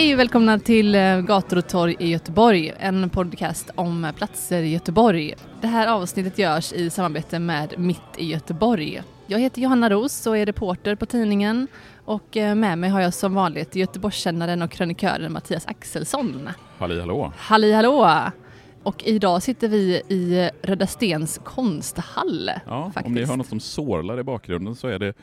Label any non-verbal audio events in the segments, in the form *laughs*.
Hej och välkomna till eh, Gator och torg i Göteborg, en podcast om platser i Göteborg. Det här avsnittet görs i samarbete med Mitt i Göteborg. Jag heter Johanna Ros och är reporter på tidningen och eh, med mig har jag som vanligt Göteborgskännaren och krönikören Mattias Axelsson. Halli hallå! Halli hallå! Och idag sitter vi i Röda Stens konsthall. Ja, faktiskt. om ni hör något som sorlar i bakgrunden så är det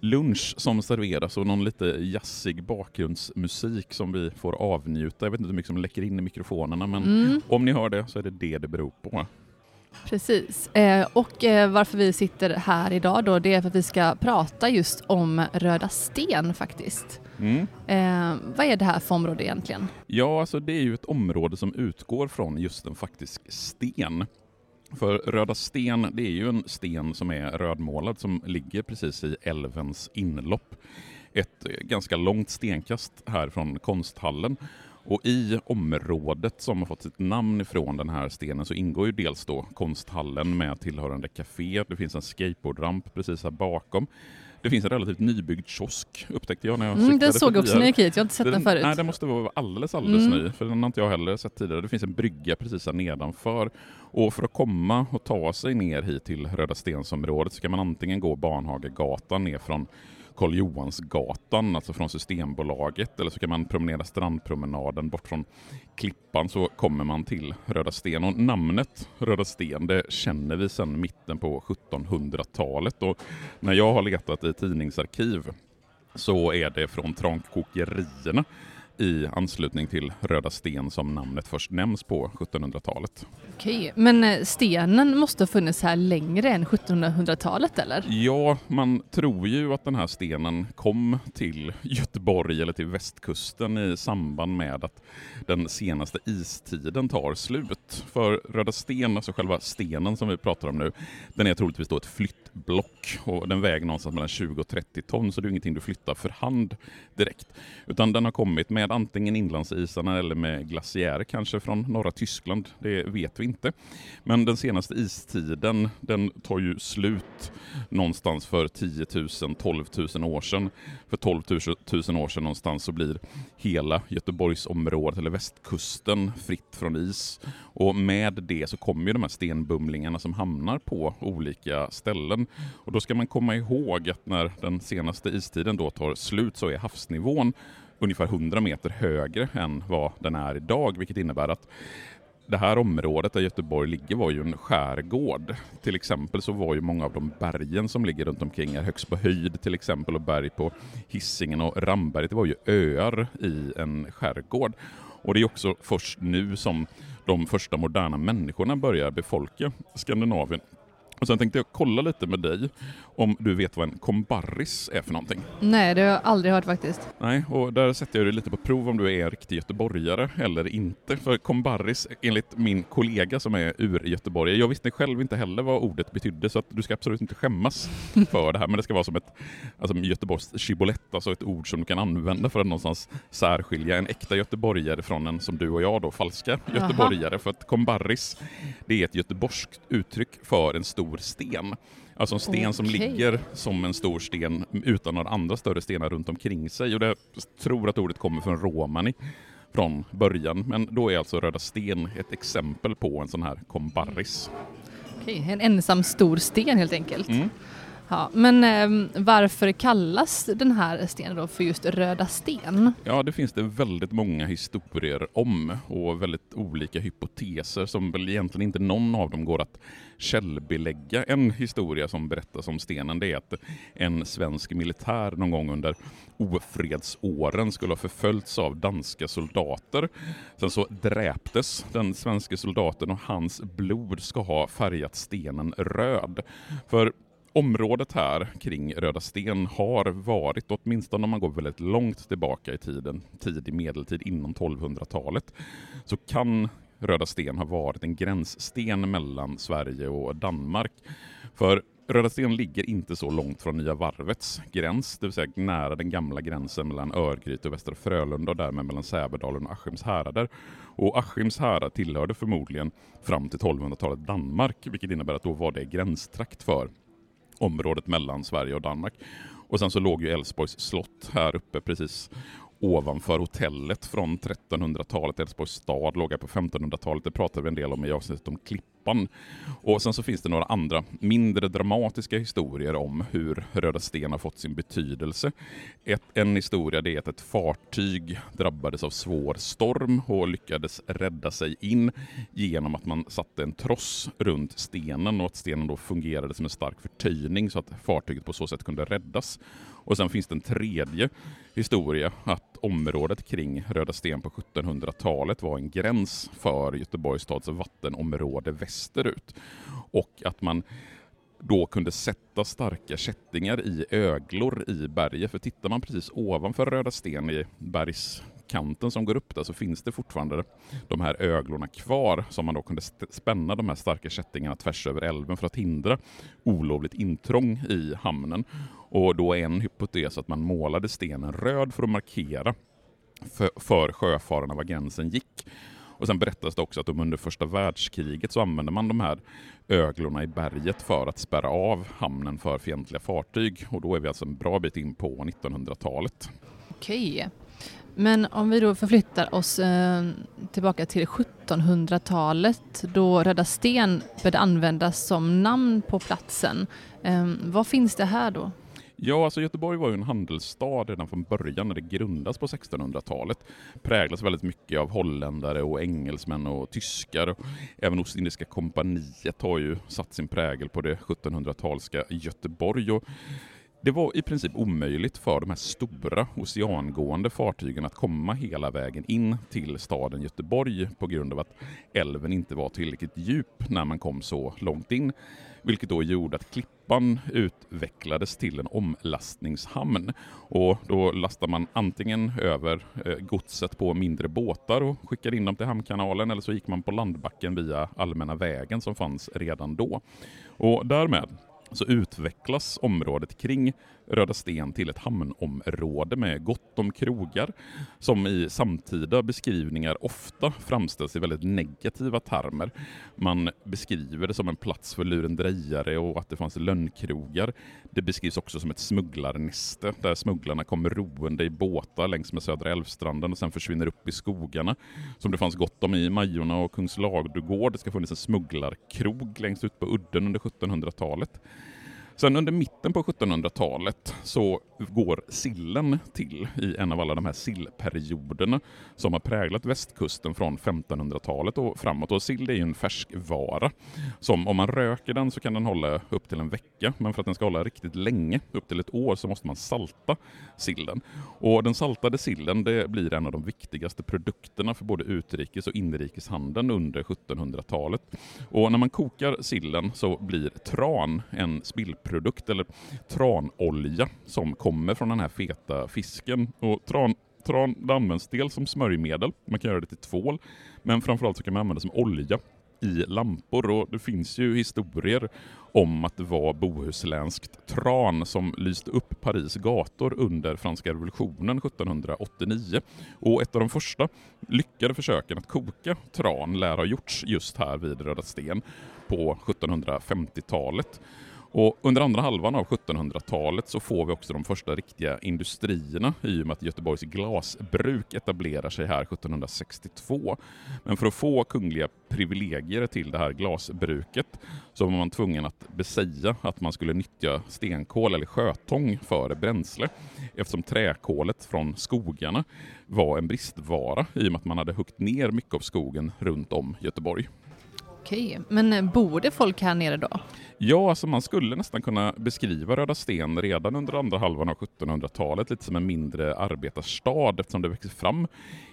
lunch som serveras och någon lite jazzig bakgrundsmusik som vi får avnjuta. Jag vet inte hur mycket som läcker in i mikrofonerna men Mm. om ni hör det så är det det det beror på. Precis. Eh, och eh, varför vi sitter här idag då, det är för att vi ska prata just om Röda Sten faktiskt. Mm. Eh, vad är det här för område egentligen? Ja, alltså det är ju ett område som utgår från just en faktisk sten. För Röda Sten, det är ju en sten som är rödmålad som ligger precis i älvens inlopp. Ett eh, ganska långt stenkast här från konsthallen. Och i området som har fått sitt namn ifrån den här stenen så ingår ju dels då konsthallen med tillhörande café. Det finns en skateboardramp precis här bakom. Det finns en relativt nybyggd kiosk upptäckte jag när jag Mm, den såg jag också när jag gick hit, jag har inte sett den förut. Nej, den måste vara alldeles, alldeles Mm. ny, för den har inte jag heller sett tidigare. Det finns en brygga precis här nedanför. Och för att komma och ta sig ner hit till Röda Stensområdet så kan man antingen gå Barnhagegatan ner från Karl Johansgatan, alltså från Systembolaget, eller så kan man promenera strandpromenaden bort från Klippan så kommer man till Röda Sten. Och namnet Röda Sten det känner vi sedan mitten på 1700-talet. Och när jag har letat i tidningsarkiv så är det från Trankokerierna i anslutning till Röda Sten som namnet först nämns på 1700-talet. Okej, men eh, stenen måste ha funnits här längre än 1700-talet eller? Ja, man tror ju att den här stenen kom till Göteborg eller till västkusten i samband med att den senaste istiden tar slut. För Röda Sten, alltså själva stenen som vi pratar om nu, den är troligtvis då ett flyttblock och den väger någonstans mellan 20 och 30 ton så det är ingenting du flyttar för hand direkt. Utan den har kommit med antingen inlandsisarna eller med glaciärer kanske från norra Tyskland, det vet vi inte. Men den senaste istiden, den tar ju slut någonstans för 10 000, 12 000 år sedan. För 12 000 år sedan någonstans så blir hela Göteborgsområdet, eller västkusten, fritt från is. Och med det så kommer ju de här stenbumlingarna som hamnar på olika ställen. Och då ska man komma ihåg att när den senaste istiden då tar slut så är havsnivån ungefär 100 meter högre än vad den är idag, vilket innebär att det här området där Göteborg ligger var ju en skärgård. Till exempel så var ju många av de bergen som ligger runt omkring här, högst på höjd till exempel och berg på Hisingen och Ramberget, det var ju öar i en skärgård. Och det är också först nu som de första moderna människorna börjar befolka Skandinavien. Och sen tänkte jag kolla lite med dig om du vet vad en kombarris är för någonting. Nej, det har jag aldrig hört faktiskt. Nej, och där sätter jag dig lite på prov om du är en riktig göteborgare eller inte. För kombarris, enligt min kollega som är ur Göteborg, jag visste själv inte heller vad ordet betydde så att du ska absolut inte skämmas *laughs* för det här. Men det ska vara som ett alltså Göteborgs shibbolett, alltså ett ord som du kan använda för att någonstans särskilja en äkta göteborgare från en som du och jag då, falska göteborgare. För att kombarris, det är ett göteborgskt uttryck för en stor sten. Alltså en sten som Okej. ligger som en stor sten utan några andra större stenar runt omkring sig. Och det, jag tror att ordet kommer från romani från början. Men då är alltså Röda Sten ett exempel på en sån här kombarris. Okej, en ensam stor sten helt enkelt. Mm. Ja, men eh, varför kallas den här stenen då för just röda sten? Ja, det finns det väldigt många historier om och väldigt olika hypoteser som väl egentligen inte någon av dem går att källbelägga. En historia som berättas om stenen det är att en svensk militär någon gång under ofredsåren skulle ha förföljts av danska soldater. Sen så dräptes den svenska soldaten och hans blod ska ha färgat stenen röd. För området här kring Röda Sten har varit, åtminstone om man går väldigt långt tillbaka i tiden, tidig medeltid inom 1200-talet, så kan Röda Sten ha varit en gränssten mellan Sverige och Danmark. För Röda Sten ligger inte så långt från Nya Varvets gräns, det vill säga nära den gamla gränsen mellan Örgryte och Västra Frölunda och därmed mellan Sävedalen och Askims härader. Och Askims härad tillhörde förmodligen fram till 1200-talet Danmark, vilket innebär att då var det gränstrakt för området mellan Sverige och Danmark. Och sen så låg ju Älvsborgs slott här uppe precis ovanför hotellet från 1300-talet. Älvsborgs stad låg här på 1500-talet. Det pratade vi en del om i avsnittet om Japan. Och sen så finns det några andra mindre dramatiska historier om hur Röda Sten har fått sin betydelse. Ett, en historia är att ett fartyg drabbades av svår storm och lyckades rädda sig in genom att man satte en tross runt stenen och att stenen då fungerade som en stark förtöjning så att fartyget på så sätt kunde räddas. Och sen finns det en tredje historia att området kring Röda Sten på 1700-talet var en gräns för Göteborgs stads vattenområde västerut. Och att man då kunde sätta starka kättingar i öglor i berget. För tittar man precis ovanför Röda Sten i bergskanten som går upp där så finns det fortfarande de här öglorna kvar som man då kunde spänna de här starka kättingarna tvärs över älven för att hindra olovligt intrång i hamnen. Och då är en hypotes att man målade stenen röd för att markera för, för sjöfararna var gränsen gick. Och Sen berättas det också att de under första världskriget så använde man de här öglorna i berget för att spärra av hamnen för fientliga fartyg. Och då är vi alltså en bra bit in på 1900-talet. Okej. Men om vi då förflyttar oss eh, tillbaka till 1700-talet då Röda Sten började användas som namn på platsen. Eh, vad finns det här då? Ja, alltså Göteborg var ju en handelsstad redan från början när det grundas på 1600-talet. Präglas väldigt mycket av holländare och engelsmän och tyskar. Även Ostindiska kompaniet har ju satt sin prägel på det 1700-talska Göteborg. Och det var i princip omöjligt för de här stora oceangående fartygen att komma hela vägen in till staden Göteborg på grund av att älven inte var tillräckligt djup när man kom så långt in. Vilket då gjorde att Klippan utvecklades till en omlastningshamn. Och då lastade man antingen över eh, godset på mindre båtar och skickade in dem till hamnkanalen eller så gick man på landbacken via allmänna vägen som fanns redan då. Och därmed så utvecklas området kring Röda Sten till ett hamnområde med gott om krogar som i samtida beskrivningar ofta framställs i väldigt negativa termer. Man beskriver det som en plats för lurendrejare och att det fanns lönnkrogar. Det beskrivs också som ett smugglarnäste där smugglarna kommer roende i båtar längs med Södra Älvstranden och sen försvinner upp i skogarna som det fanns gott om i Majorna och Kungslagdugård. Det ska funnits en smugglarkrog längst ut på udden under 1700-talet. Sen under mitten på 1700-talet så går sillen till i en av alla de här sillperioderna som har präglat västkusten från 1500-talet och framåt. Och sill är ju en färskvara som om man röker den så kan den hålla upp till en vecka, men för att den ska hålla riktigt länge, upp till ett år, så måste man salta sillen. Och den saltade sillen det blir en av de viktigaste produkterna för både utrikes och inrikeshandeln under 1700-talet. Och när man kokar sillen så blir tran en spillprodukt biprodukt eller tranolja som kommer från den här feta fisken. Och tran, tran används dels som smörjmedel, man kan göra det till tvål, men framförallt så kan man använda det som olja i lampor och det finns ju historier om att det var bohuslänskt tran som lyste upp Paris gator under franska revolutionen 1789. Och ett av de första lyckade försöken att koka tran lär ha gjorts just här vid Röda Sten på 1750-talet. Och under andra halvan av 1700-talet så får vi också de första riktiga industrierna i och med att Göteborgs glasbruk etablerar sig här 1762. Men för att få kungliga privilegier till det här glasbruket så var man tvungen att besäga att man skulle nyttja stenkol eller sjötång för bränsle eftersom träkolet från skogarna var en bristvara i och med att man hade huggit ner mycket av skogen runt om Göteborg. Okej, men bor det folk här nere då? Ja, alltså man skulle nästan kunna beskriva Röda Sten redan under andra halvan av 1700-talet lite som en mindre arbetarstad eftersom det växer fram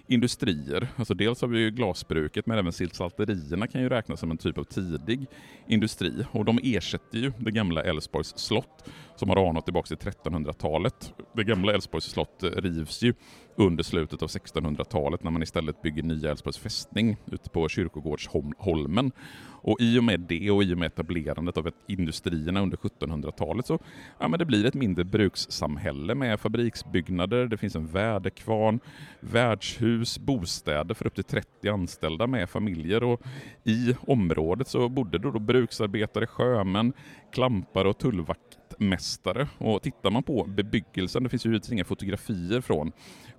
industrier. Alltså dels har vi ju glasbruket men även siltsalterierna kan ju räknas som en typ av tidig industri och de ersätter ju det gamla Älvsborgs slott som har anat tillbaka till 1300-talet. Det gamla Älvsborgs slott eh, rivs ju under slutet av 1600-talet när man istället bygger nya Älvsborgs fästning ute på Kyrkogårdsholmen. Och i och med det och i och med etablerandet av industrierna under 1700-talet så ja, men det blir ett mindre brukssamhälle med fabriksbyggnader, det finns en väderkvarn, värdshus, bostäder för upp till 30 anställda med familjer. Och i området så bodde då, då bruksarbetare, sjömän, klampare och tullvaktmästare. Och tittar man på bebyggelsen, det finns ju inga fotografier från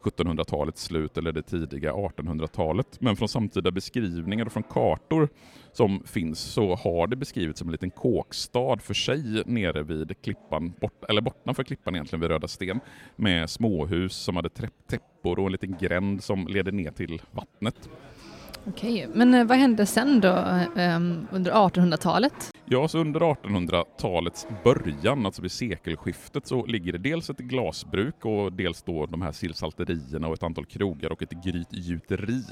1700-talets slut eller det tidiga 1800-talet. Men från samtida beskrivningar och från kartor som finns så har det beskrivits som en liten kåkstad för sig nere vid klippan, bort, eller bortanför klippan egentligen vid Röda Sten med småhus som hade täppor och en liten gränd som leder ner till vattnet. Okej, men eh, vad hände sen då um, under 1800-talet? Ja, så under 1800-talets början, alltså vid sekelskiftet, så ligger det dels ett glasbruk och dels då de här sillsalterierna och ett antal krogar och ett grytgjuteri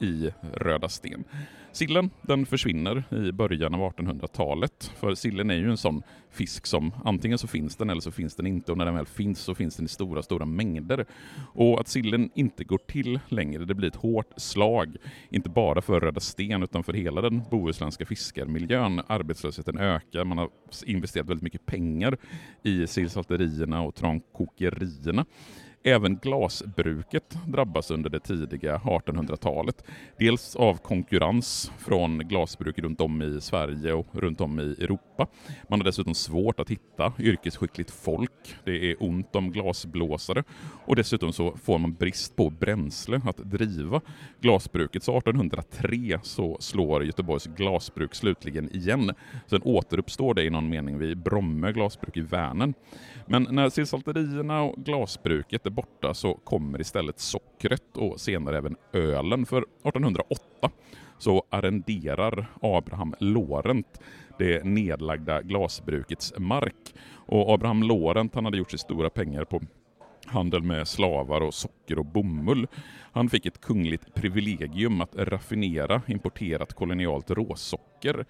i Röda Sten. Sillen den försvinner i början av 1800-talet, för sillen är ju en sån fisk som antingen så finns den eller så finns den inte och när den väl finns så finns den i stora, stora mängder. Och att sillen inte går till längre, det blir ett hårt slag, inte bara för Röda Sten utan för hela den bohuslänska fiskarmiljön. Arbetslösheten ökar, man har investerat väldigt mycket pengar i sillsalterierna och trankokerierna. Även glasbruket drabbas under det tidiga 1800-talet. Dels av konkurrens från glasbruk runt om i Sverige och runt om i Europa. Man har dessutom svårt att hitta yrkesskickligt folk. Det är ont om glasblåsare och dessutom så får man brist på bränsle att driva glasbruket. Så 1803 så slår Göteborgs glasbruk slutligen igen. Sen återuppstår det i någon mening vid Bromme glasbruk i Vänern. Men när sillsalterierna och glasbruket borta så kommer istället sockret och senare även ölen. För 1808 så arrenderar Abraham Lorent det nedlagda glasbrukets mark. Och Abraham Lorent han hade gjort sig stora pengar på handel med slavar och socker och bomull. Han fick ett kungligt privilegium att raffinera importerat kolonialt råsocker.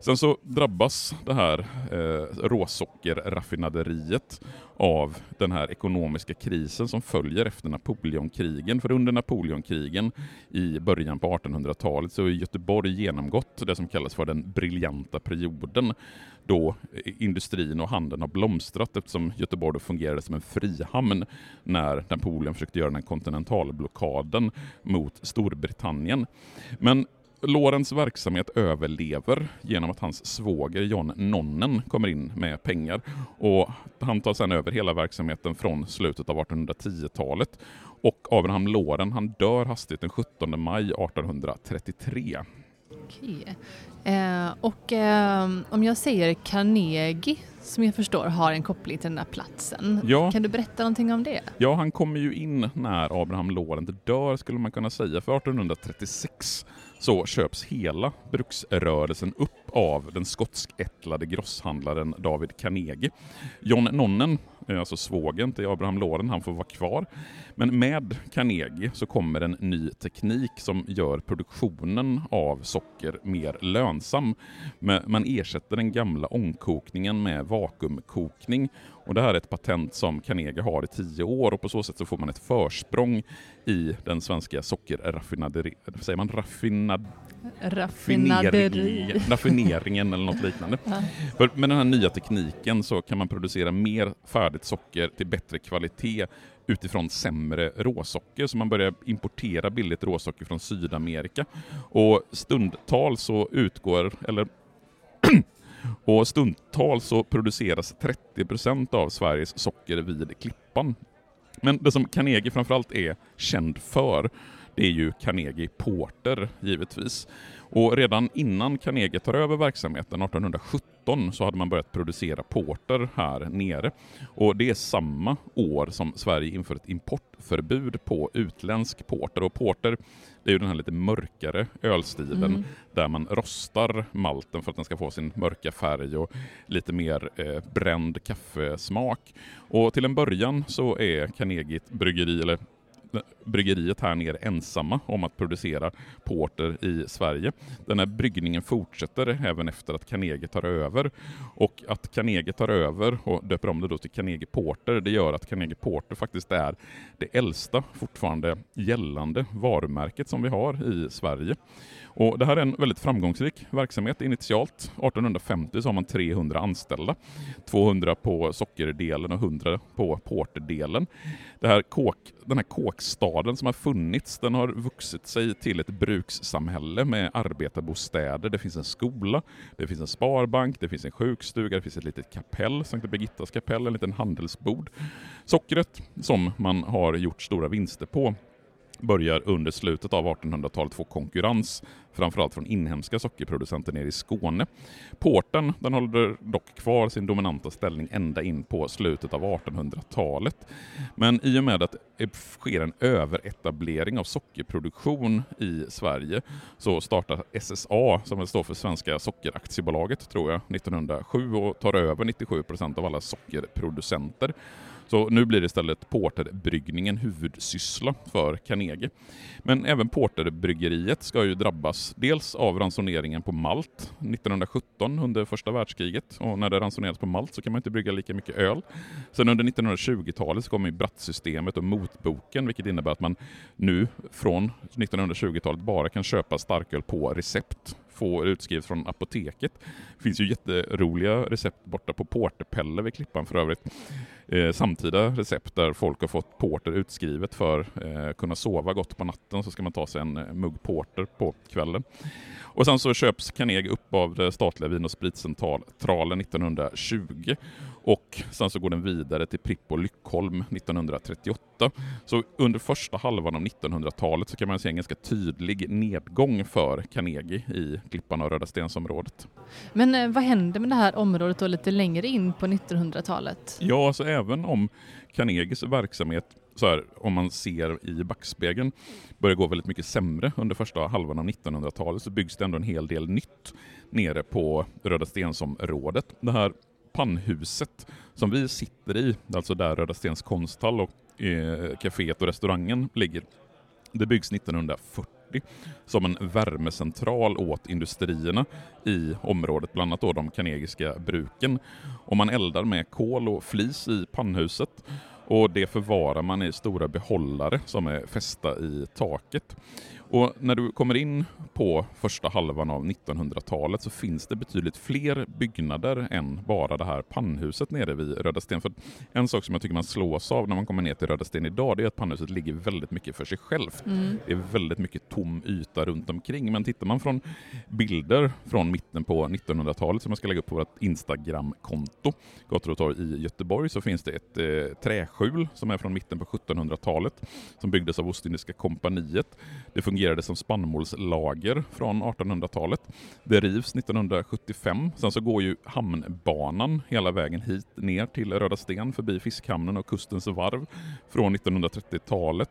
Sen så drabbas det här eh, råsockerraffinaderiet av den här ekonomiska krisen som följer efter Napoleonkrigen. För under Napoleonkrigen i början på 1800-talet så har Göteborg genomgått det som kallas för den briljanta perioden då industrin och handeln har blomstrat eftersom Göteborg då fungerade som en frihamn när Napoleon försökte göra den kontinentalblockaden mot Storbritannien. Men Lorens verksamhet överlever genom att hans svåger John Nonnen kommer in med pengar och han tar sedan över hela verksamheten från slutet av 1810-talet och Abraham Loren han dör hastigt den 17 maj 1833. Okej. Eh, och eh, om jag säger Carnegie, som jag förstår har en koppling till den där platsen. Ja. Kan du berätta någonting om det? Ja, han kommer ju in när Abraham Lorent dör, skulle man kunna säga, för 1836 så köps hela bruksrörelsen upp av den skotskättlade grosshandlaren David Carnegie. John Nonnen, eh, alltså svågen till Abraham Loren, han får vara kvar. Men med Carnegie så kommer en ny teknik som gör produktionen av socker mer lönsam. Man ersätter den gamla ångkokningen med vakuumkokning och det här är ett patent som Carnegie har i tio år och på så sätt så får man ett försprång i den svenska sockerraffinaderi... Säger man raffinad... Raffinaderi. Raffineringen eller något liknande. Ja. För med den här nya tekniken så kan man producera mer färdigt socker till bättre kvalitet utifrån sämre råsocker, så man börjar importera billigt råsocker från Sydamerika. Och stundtal så utgår, eller och stundtals så produceras 30 procent av Sveriges socker vid Klippan. Men det som Carnegie framförallt är känd för, det är ju Carnegie Porter givetvis. Och redan innan Carnegie tar över verksamheten 1817 så hade man börjat producera porter här nere. Och det är samma år som Sverige inför ett importförbud på utländsk porter. Och porter det är ju den här lite mörkare ölstilen mm. där man rostar malten för att den ska få sin mörka färg och lite mer eh, bränd kaffesmak. Och till en början så är Carnegie bryggeri, eller bryggeriet här nere ensamma om att producera porter i Sverige. Den här bryggningen fortsätter även efter att Carnegie tar över. Och att Carnegie tar över och döper om det då till Carnegie Porter, det gör att Carnegie Porter faktiskt är det äldsta fortfarande gällande varumärket som vi har i Sverige. Och det här är en väldigt framgångsrik verksamhet initialt. 1850 så har man 300 anställda. 200 på sockerdelen och 100 på porterdelen. Det här kåk, den här kåkstaden som har funnits, den har vuxit sig till ett brukssamhälle med arbetarbostäder. Det finns en skola, det finns en sparbank, det finns en sjukstuga, det finns ett litet kapell, Sankta Birgittas kapell, en liten handelsbod. Sockret som man har gjort stora vinster på börjar under slutet av 1800-talet få konkurrens, framförallt från inhemska sockerproducenter nere i Skåne. Porten den håller dock kvar sin dominanta ställning ända in på slutet av 1800-talet. Men i och med att det sker en överetablering av sockerproduktion i Sverige så startar SSA, som står för Svenska Sockeraktiebolaget, tror jag, 1907 och tar över 97 procent av alla sockerproducenter. Så nu blir istället porterbryggningen huvudsyssla för Carnegie. Men även porterbryggeriet ska ju drabbas dels av ransoneringen på malt 1917 under första världskriget och när det ransoneras på malt så kan man inte brygga lika mycket öl. Sen under 1920-talet så kommer Brattsystemet och motboken vilket innebär att man nu från 1920-talet bara kan köpa starköl på recept få utskrivet från apoteket. Det finns ju jätteroliga recept borta på Porterpelle vid Klippan för övrigt. Eh, samtida recept där folk har fått porter utskrivet för att eh, kunna sova gott på natten så ska man ta sig en eh, mugg porter på kvällen. Och sen så köps Carnegie upp av det statliga Vin och spritcentralen 1920 och sen så går den vidare till Pripp och Lyckholm 1938. Så under första halvan av 1900-talet så kan man se en ganska tydlig nedgång för Carnegie i Klippan och Rödastensområdet. Men eh, vad händer med det här området då lite längre in på 1900-talet? Ja, alltså även om Carnegies verksamhet så här, om man ser i backspegeln, börjar gå väldigt mycket sämre under första halvan av 1900-talet så byggs det ändå en hel del nytt nere på Röda Stensområdet. Det här pannhuset som vi sitter i, alltså där Röda Stens konsthall och eh, kaféet och restaurangen ligger, det byggs 1940 som en värmecentral åt industrierna i området, bland annat då de kanegiska bruken. Och man eldar med kol och flis i pannhuset och det förvarar man i stora behållare som är fästa i taket. Och när du kommer in på första halvan av 1900-talet så finns det betydligt fler byggnader än bara det här pannhuset nere vid Röda Sten. För en sak som jag tycker man slås av när man kommer ner till Röda Sten idag det är att pannhuset ligger väldigt mycket för sig självt. Mm. Det är väldigt mycket tom yta runt omkring. Men tittar man från bilder från mitten på 1900-talet som jag ska lägga upp på vårt Instagram-konto, Gator och torg i Göteborg, så finns det ett eh, träskjul som är från mitten på 1700-talet som byggdes av Ostindiska kompaniet. Det fungerar fungerade som spannmålslager från 1800-talet. Det rivs 1975. Sen så går ju hamnbanan hela vägen hit ner till Röda Sten förbi Fiskhamnen och Kustens varv från 1930-talet.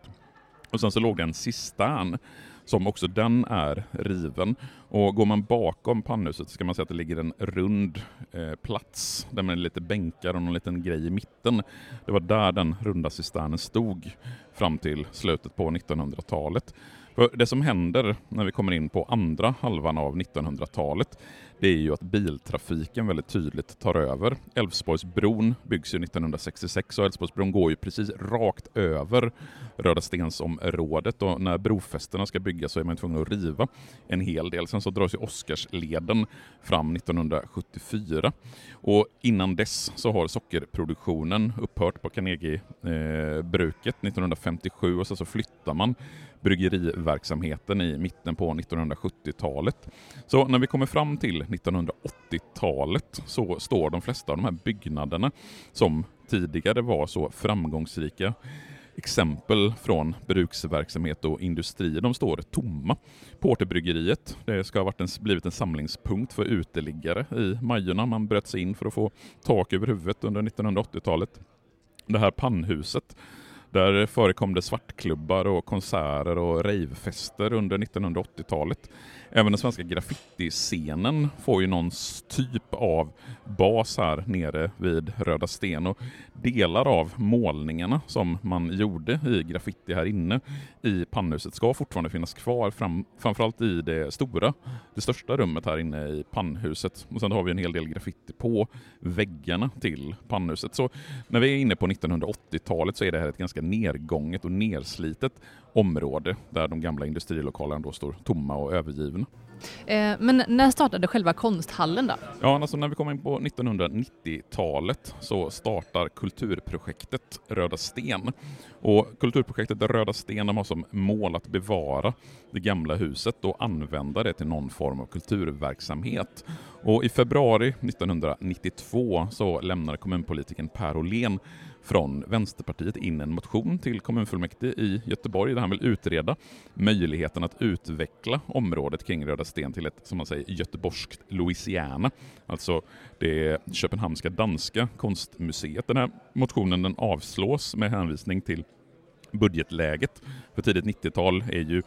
Och sen så låg det en cistern som också den är riven. Och går man bakom pannhuset så ska man se att det ligger en rund eh, plats där med lite bänkar och någon liten grej i mitten. Det var där den runda cisternen stod fram till slutet på 1900-talet. För det som händer när vi kommer in på andra halvan av 1900-talet det är ju att biltrafiken väldigt tydligt tar över. Älvsborgsbron byggs ju 1966 och Älvsborgsbron går ju precis rakt över Rödastensområdet och när brofästena ska byggas så är man tvungen att riva en hel del. Sen så dras ju Oscarsleden fram 1974 och innan dess så har sockerproduktionen upphört på Carnegiebruket eh, 1957 och sen så flyttar man bryggeriverksamheten i mitten på 1970-talet. Så när vi kommer fram till 1980-talet så står de flesta av de här byggnaderna som tidigare var så framgångsrika exempel från bruksverksamhet och industri. De står tomma. Porterbryggeriet, det ska ha varit en, blivit en samlingspunkt för uteliggare i Majorna. Man bröt sig in för att få tak över huvudet under 1980-talet. Det här pannhuset där förekom det svartklubbar och konserter och ravefester under 1980-talet. Även den svenska graffitiscenen får ju någon typ av bas här nere vid Röda Sten och delar av målningarna som man gjorde i graffiti här inne i pannhuset ska fortfarande finnas kvar, fram, framförallt i det stora, det största rummet här inne i pannhuset. Och sen har vi en hel del graffiti på väggarna till pannhuset. Så när vi är inne på 1980-talet så är det här ett ganska nedgånget och nerslitet område där de gamla industrilokalerna då står tomma och övergivna. Eh, men när startade själva konsthallen då? Ja, alltså när vi kommer in på 1990-talet så startar kulturprojektet Röda Sten. Och kulturprojektet Röda Sten har som mål att bevara det gamla huset och använda det till någon form av kulturverksamhet. Och i februari 1992 så lämnar kommunpolitiken Per Åhlén från Vänsterpartiet in en motion till kommunfullmäktige i Göteborg där han vill utreda möjligheten att utveckla området kring Röda Sten till ett, som man säger, göteborgskt Louisiana. Alltså det Köpenhamnska danska konstmuseet. Den här motionen den avslås med hänvisning till budgetläget. För tidigt 90-tal är ju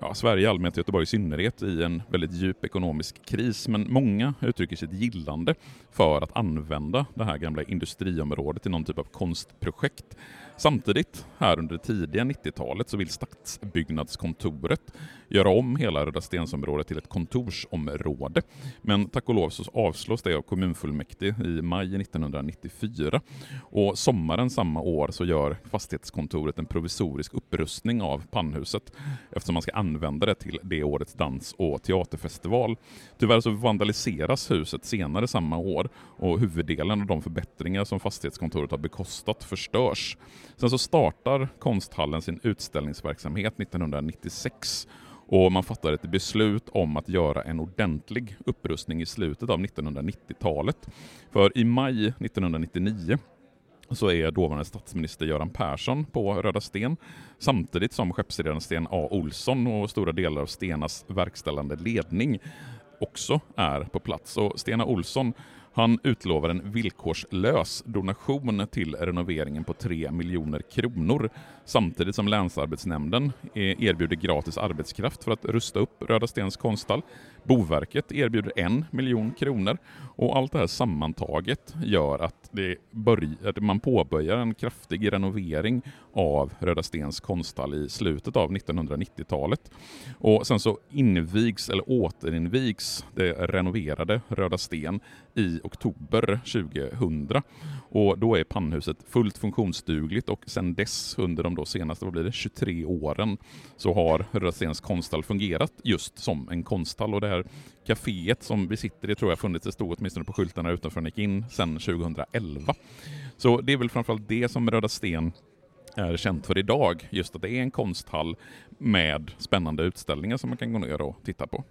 ja, Sverige i allmänhet och Göteborg i synnerhet i en väldigt djup ekonomisk kris, men många uttrycker sitt gillande för att använda det här gamla industriområdet i någon typ av konstprojekt. Samtidigt, här under det tidiga 90-talet, så vill Stadsbyggnadskontoret göra om hela Röda Stensområdet till ett kontorsområde. Men tack och lov så avslås det av kommunfullmäktige i maj 1994. Och sommaren samma år så gör fastighetskontoret en provisorisk upprustning av pannhuset eftersom man ska använda det till det årets dans och teaterfestival. Tyvärr så vandaliseras huset senare samma år och huvuddelen av de förbättringar som fastighetskontoret har bekostat förstörs. Sen så startar konsthallen sin utställningsverksamhet 1996 och man fattar ett beslut om att göra en ordentlig upprustning i slutet av 1990-talet. För i maj 1999 så är dåvarande statsminister Göran Persson på Röda Sten samtidigt som skeppsredaren Sten A. Olsson och stora delar av Stenas verkställande ledning också är på plats. Och Stena Olsson han utlovar en villkorslös donation till renoveringen på 3 miljoner kronor samtidigt som Länsarbetsnämnden eh, erbjuder gratis arbetskraft för att rusta upp Röda Stens konsthall. Boverket erbjuder en miljon kronor och allt det här sammantaget gör att, det börjar, att man påbörjar en kraftig renovering av Röda Stens konsthall i slutet av 1990-talet. Och sen så invigs, eller återinvigs, det renoverade Röda Sten i oktober 2000. Och då är pannhuset fullt funktionsdugligt och sedan dess, under de då senaste vad blir det, 23 åren, så har Röda Stens konsthall fungerat just som en konsthall. Och det här kaféet som vi sitter i tror jag funnits, det stod åtminstone på skyltarna utanför när gick in, sedan 2011. Så det är väl framförallt det som Röda Sten är känt för idag, just att det är en konsthall med spännande utställningar som man kan gå ner och titta på.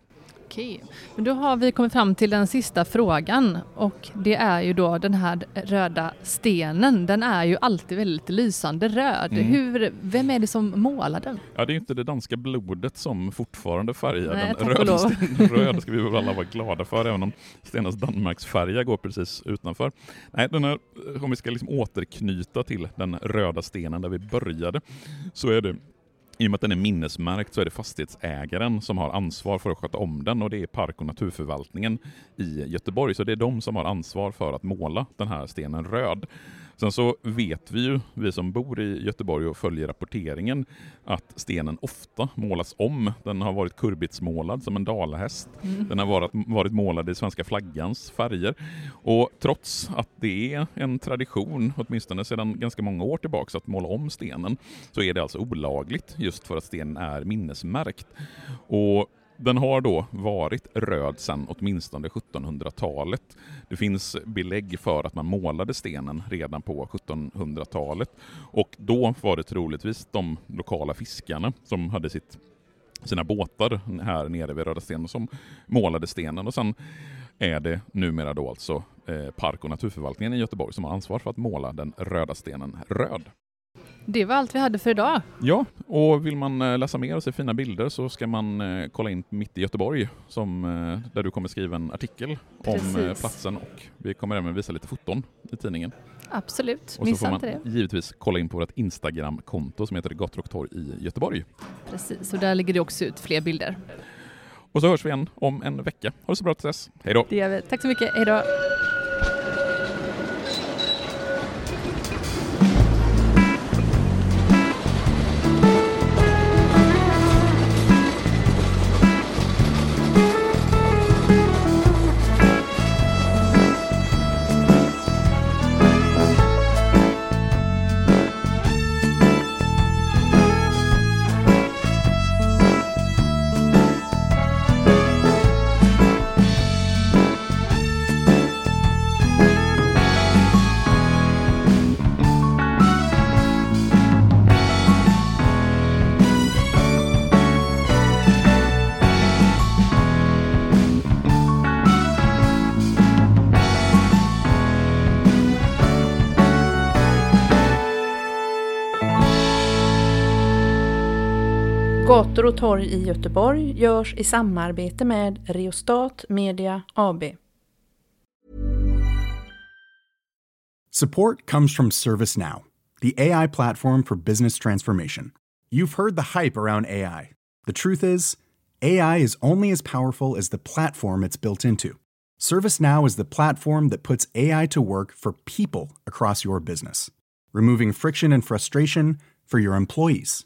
Okej, men då har vi kommit fram till den sista frågan och det är ju då den här röda stenen. Den är ju alltid väldigt lysande röd. Mm. Hur, vem är det som målar den? Ja, det är inte det danska blodet som fortfarande färgar Nej, den röda stenen *laughs* röd. ska vi väl alla vara glada för, även om Stenas Danmarksfärja går precis utanför. Nej, den här, om vi ska liksom återknyta till den röda stenen där vi började, så är det i och med att den är minnesmärkt så är det fastighetsägaren som har ansvar för att sköta om den och det är Park och naturförvaltningen i Göteborg. Så det är de som har ansvar för att måla den här stenen röd. Sen så vet vi ju, vi som bor i Göteborg och följer rapporteringen, att stenen ofta målas om. Den har varit kurbitsmålad som en dalahäst. Mm. Den har varit, varit målad i svenska flaggans färger. Och trots att det är en tradition, åtminstone sedan ganska många år tillbaka, att måla om stenen, så är det alltså olagligt just för att stenen är minnesmärkt. Och den har då varit röd sedan åtminstone 1700-talet. Det finns belägg för att man målade stenen redan på 1700-talet och då var det troligtvis de lokala fiskarna som hade sitt sina båtar här nere vid Röda stenen som målade stenen och sen är det numera då alltså eh, Park och naturförvaltningen i Göteborg som har ansvar för att måla den röda stenen röd. Det var allt vi hade för idag. Ja, och vill man eh, läsa mer och se fina bilder så ska man eh, kolla in Mitt i Göteborg som, där du kommer skriva en artikel Precis. om platsen och vi kommer även visa lite foton i tidningen. Absolut, Och så får man det. givetvis kolla in på vårt Instagram-konto som heter Gator och torg i Göteborg. Precis, och där ligger det också ut fler bilder. Och så hörs vi igen om en vecka. Ha det så bra tills dess. Hej då! Det gör vi. Tack så mycket. Hej då! Gator och torg i Göteborg görs i samarbete med Reostat Media AB. Support comes from ServiceNow, the AI platform for business transformation. You've heard the hype around AI. The truth is, AI is only as powerful as the platform it's built into. ServiceNow is the platform that puts AI to work for people across your business, removing friction and frustration for your employees